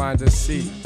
find a seat.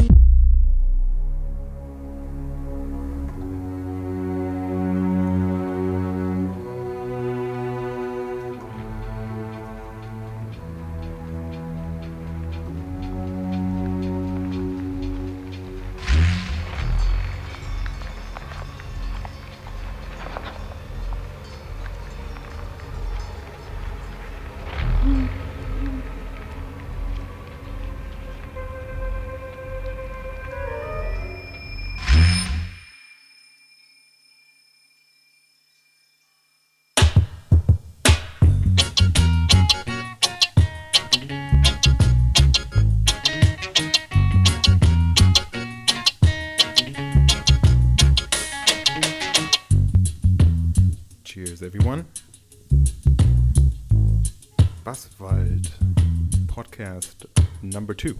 Number two.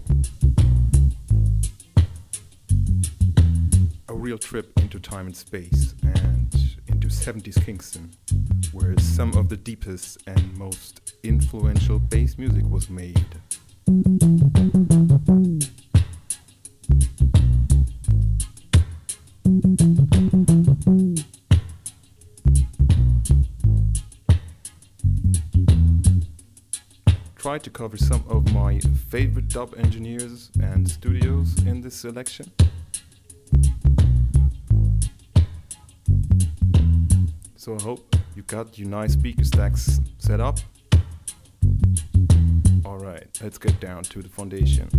A real trip into time and space and into 70s Kingston, where some of the deepest and most influential bass music was made. Tried to cover some of my favorite dub engineers and studios in this selection. So I hope you got your nice speaker stacks set up. Alright, let's get down to the foundation.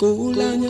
Go, kulang,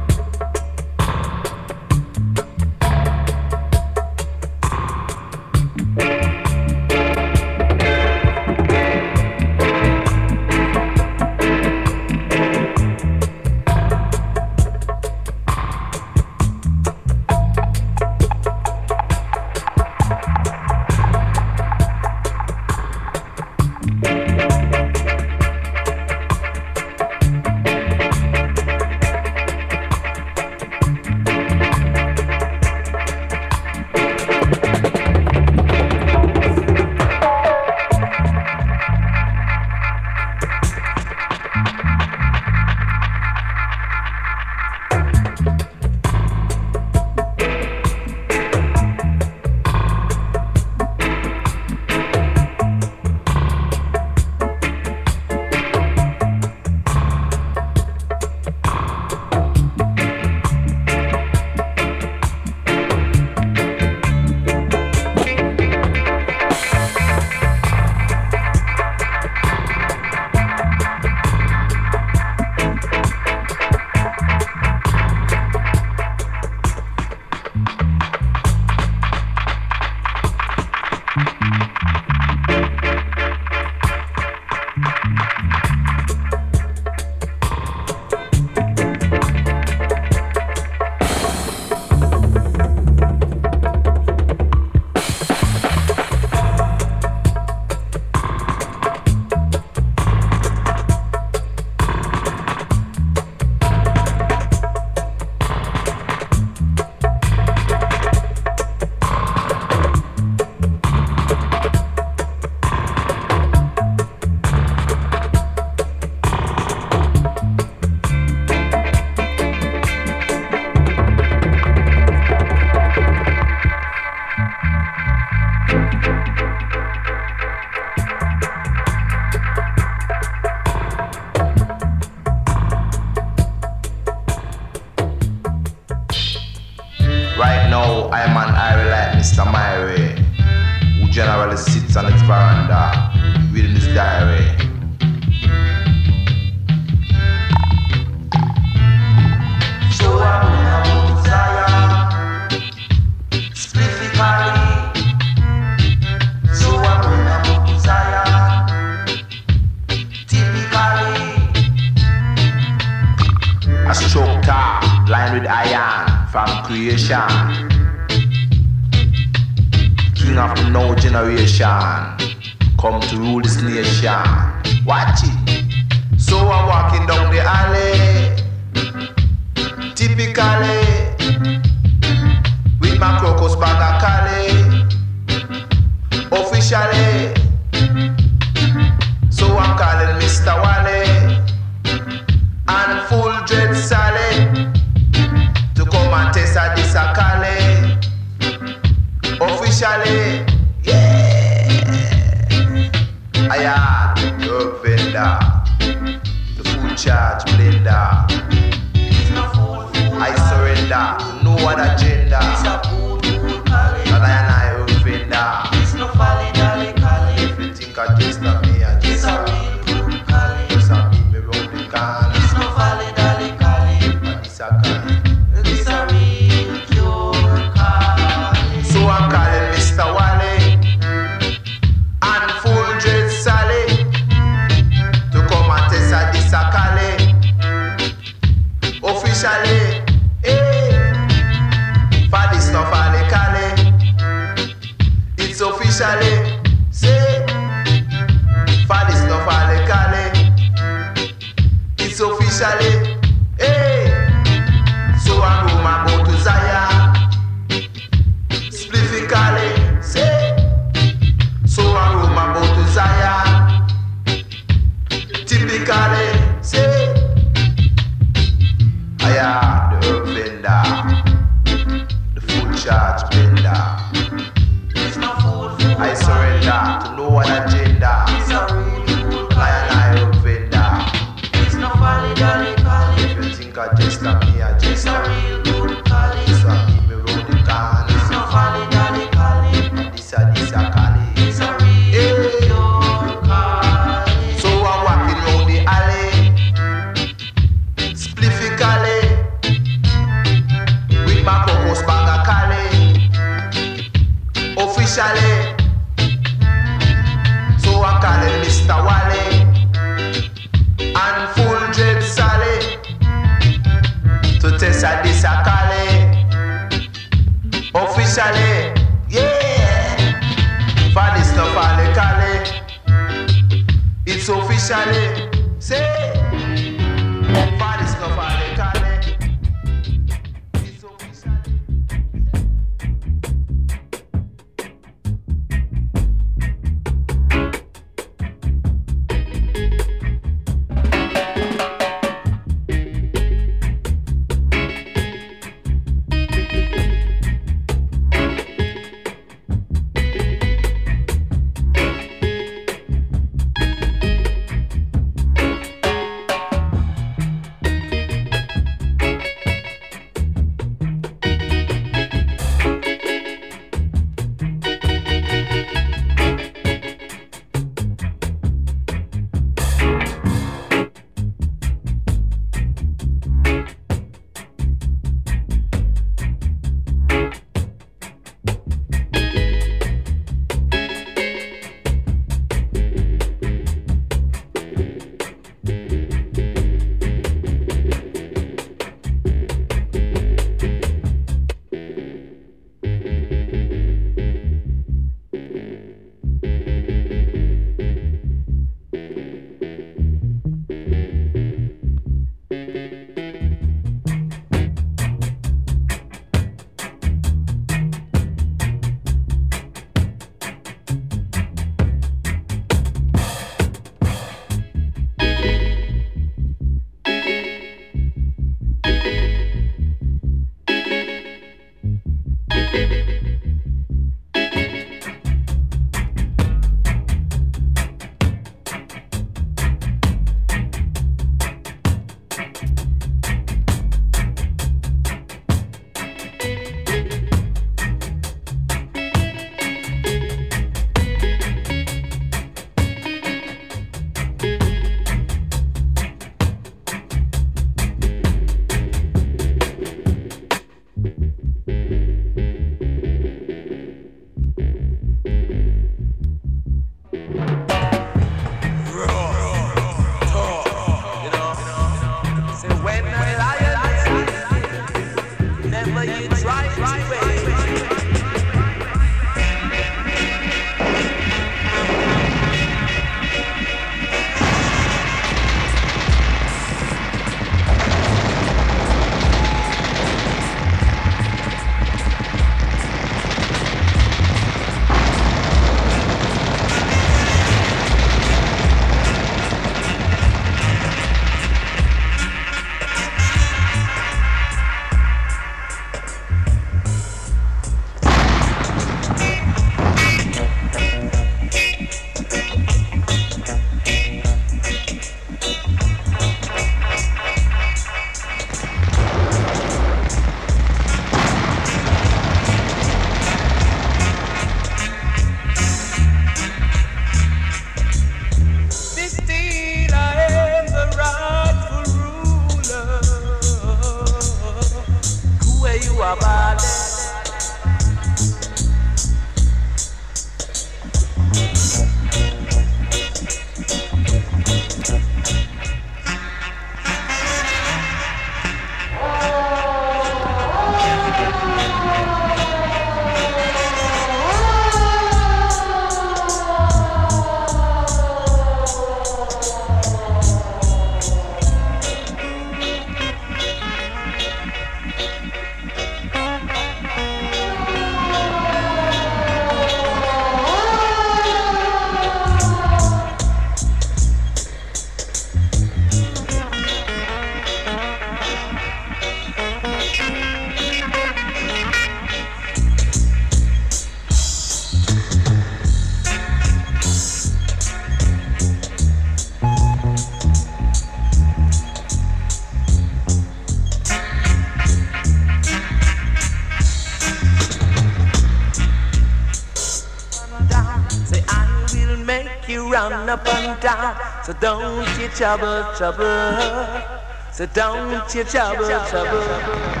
don't you trouble, trouble. So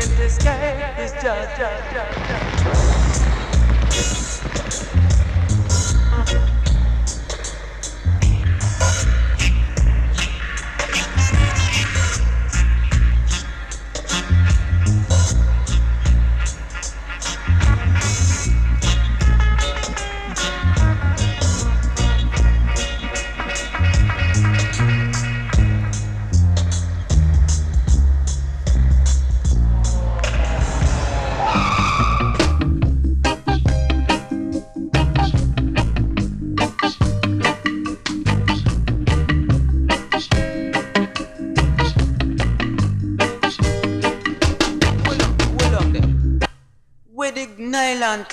don't you trouble, trouble.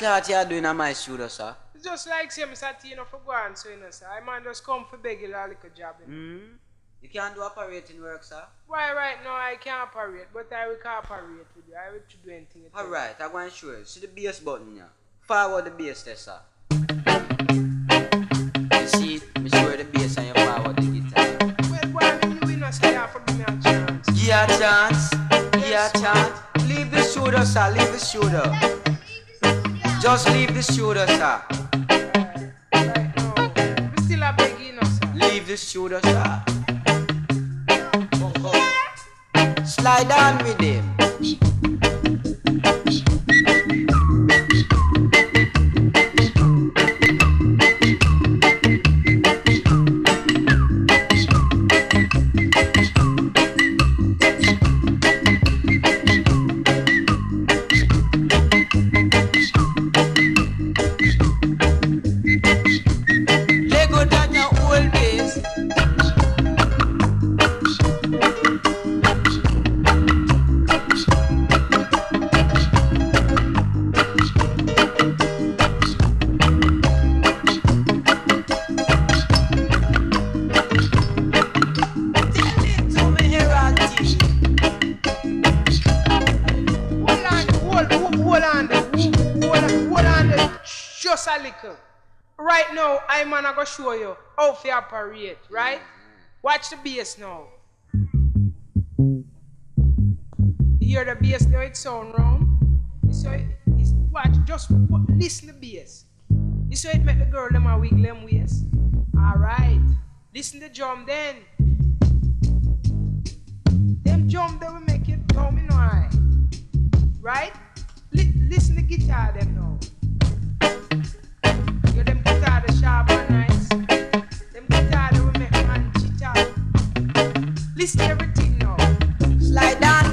Cloth you are doing on my studio, sir? It's just like say, Mr. T, you know, for go on, so you know, sir. I man just come for beg you a little job. You, know? mm. you can't do operating work, sir? Why, right now, I can't operate, but I will cooperate with you. I will do anything. Alright, I'm going to show you. See the bass button, yeah? Forward the bass there, sir. You see, me show the bass and you forward the guitar. Well, I mean, you know, say you have to give me a chance. Give a chance. Give a chance. Leave the shooter, sir. Leave the studio. Just leave the studio, sir. We still a begging, sir. Leave the studio, sir. Slide on with him. Show you how to operate, right? Watch the bass now. You hear the bass now, it sound wrong. So it's, watch, just listen to the bass. You see it make the girl them a wiggle them waist. Alright. Listen to the drum then. Them drum they will make it come in alright. Right? Li listen to the guitar them now. Listen everything now. Slide down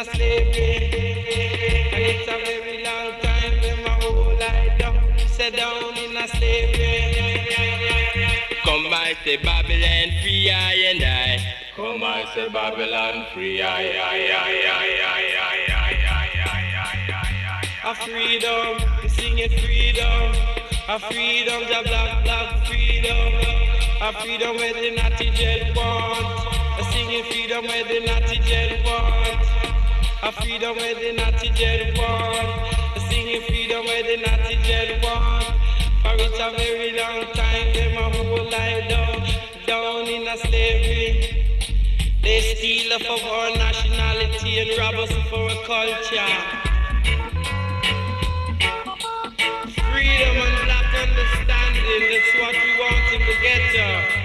a sleeping. And it's a very long time, them a whole life down, sit down in a sleeping. Come I say Babylon free, I and I. Come I say Babylon free, I, I, I, I, I, I, I, I, I, I, I, I. A freedom, sing it freedom. A freedom, the black, black freedom. A freedom where the natty jet want. A singing freedom where the natty jet want. I freedom where the naughty jet one. Singing freedom where the naughty jet one. For it's a very long time, them my whole life down, down in a slavery. They steal us of our nationality and rob us of our culture. Freedom and black understanding, that's what we want in the ghetto.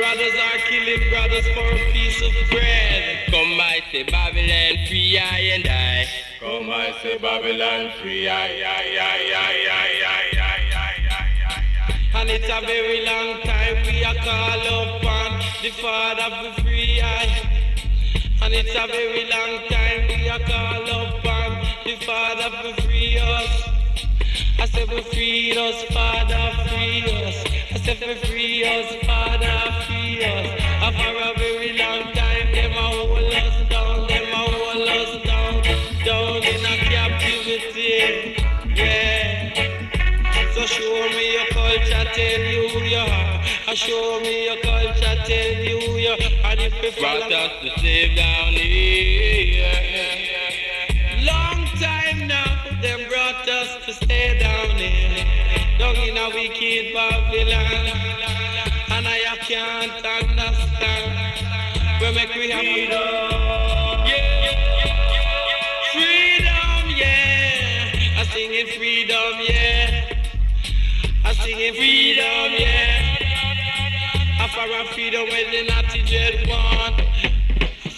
Brothers are killing brothers for a piece of bread. Come, I say Babylon, free I and I. Come, I say Babylon, free I, I, I, I, I, I, I, I. And it's a very long time we are called upon the Father for free I. And it's a very long time we are called upon the Father for free us. I said, free us, Father, free us. I said, free us, Father, for a very long time. Them a hold us down, them a hold us down, down in a captivity. Yeah. So show me your culture, tell you who you are. Show me your culture, tell you who you are. Us to save down here. Long time now, them brought us to stay down here, down in a wicked Babylon. And I can't understand. We make we have freedom. Yeah. Freedom, yeah. I sing it freedom, yeah. I sing it freedom, yeah. I After freedom where the naughty dread want.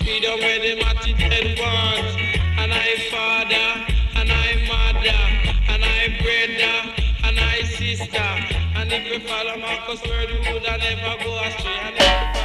Freedom where the naughty dread want. And I father, and I mother, and I brother, and I sister. And if we follow Marcus' word, you would never go astray.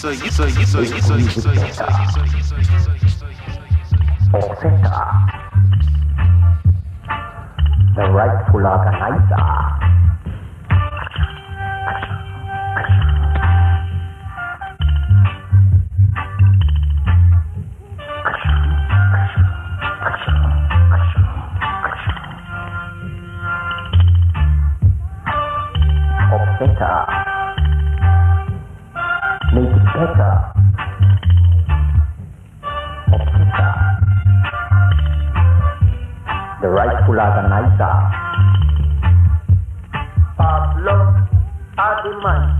so you so you so you so you so you so kulata naisa. Pablo Adimani.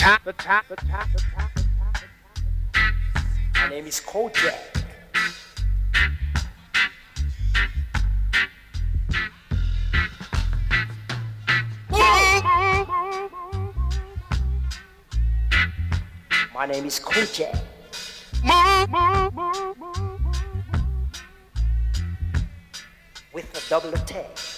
The tap, the tap, the tap, the tap, the tap. My name is Kojak. My name is Kojak. With a double attack.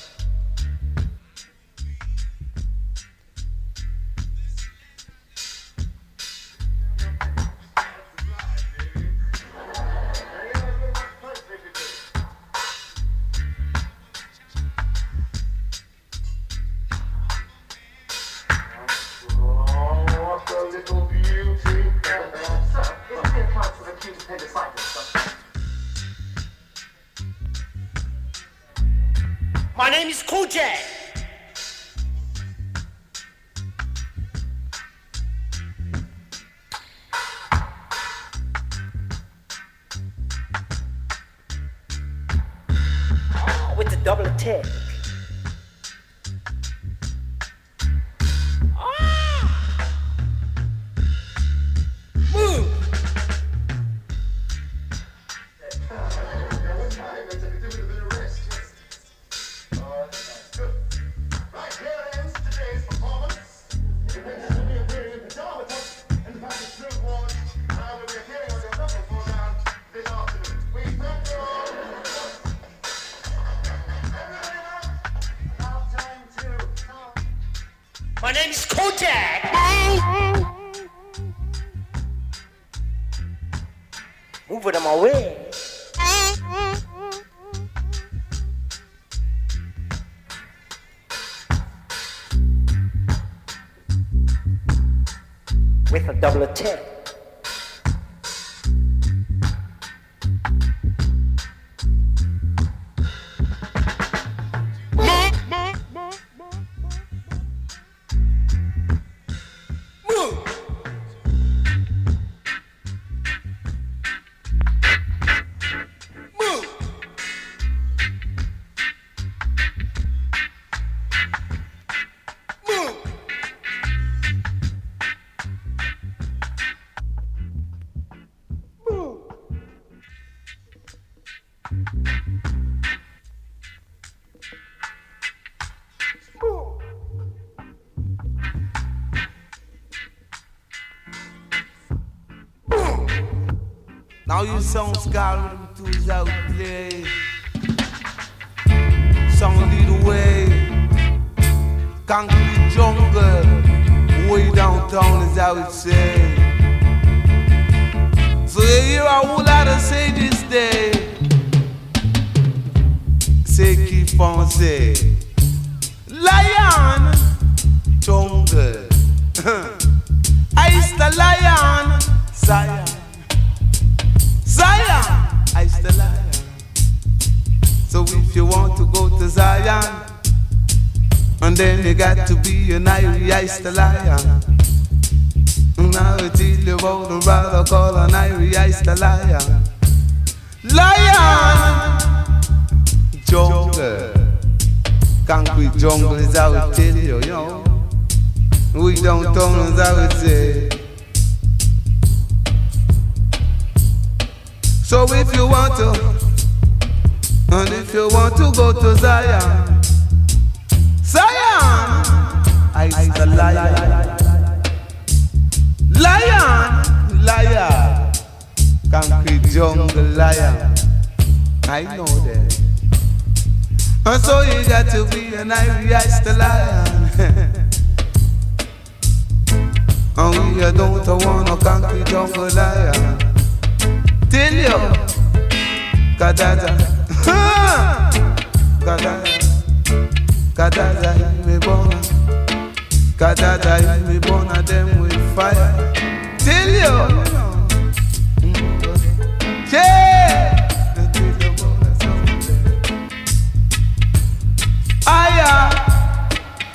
Move it on my way. With a double attack. Sound scar with the tools out play. Sound lead the way. Concrete jungle. Way downtown is how it say. So you hear a whole lot of say this day. Say keep on say. Be an Irie, I still lion. Now I tell you about the brother called an Irie, I still lion. Lion, jungle, concrete jungle is how it tell you, you. We don't tell is how it say. So if you want to, and if you want to go to Zion, I the lion, lion, lion, concrete jungle lion. I know that. And so you got to be an Irish the lion. and we don't want no concrete jungle lion. Tell you, Kadada, Kadada, Kadada, me Cause that I we burn at them with fire. Tell you. Yeah. Higher,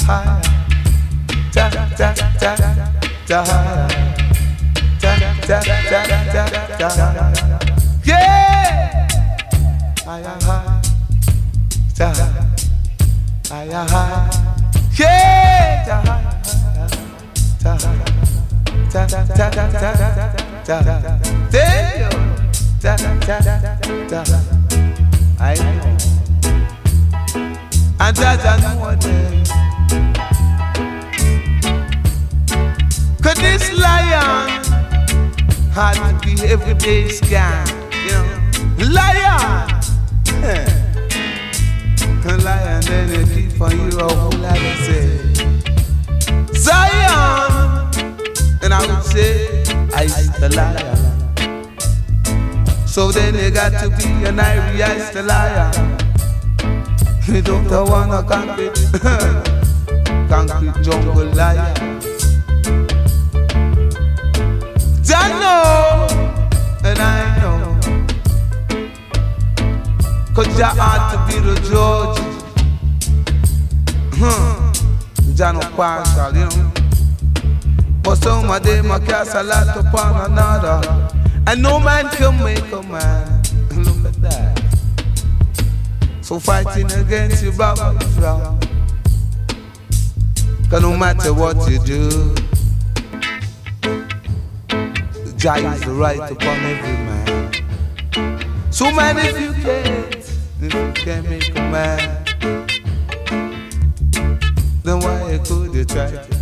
higher, ta ta ta ta higher, ta ta ta ta ta yeah, higher, higher, ta higher, higher, yeah, ta higher ta ta ta ta ta ta ta Tell you ta ta ta ta I know And that I know them Cause this lion Had to be every day's guy You know Lion yeah. A lion energy for you, all I say Zion and I would say, Ice the lion. So then they got to be an Irie Ice the lion. You don't want a concrete, concrete jungle lion. I know, and I know. Cause you ought to be the judge. Jah no partial, you know. But some of them a cast a lot upon another. And no man can make a man. Look at that. So fighting against your brother is wrong. Cause no matter what you do, the Jah is the right upon every man. So man, if you can't, if you can't make a man, then why could you try to?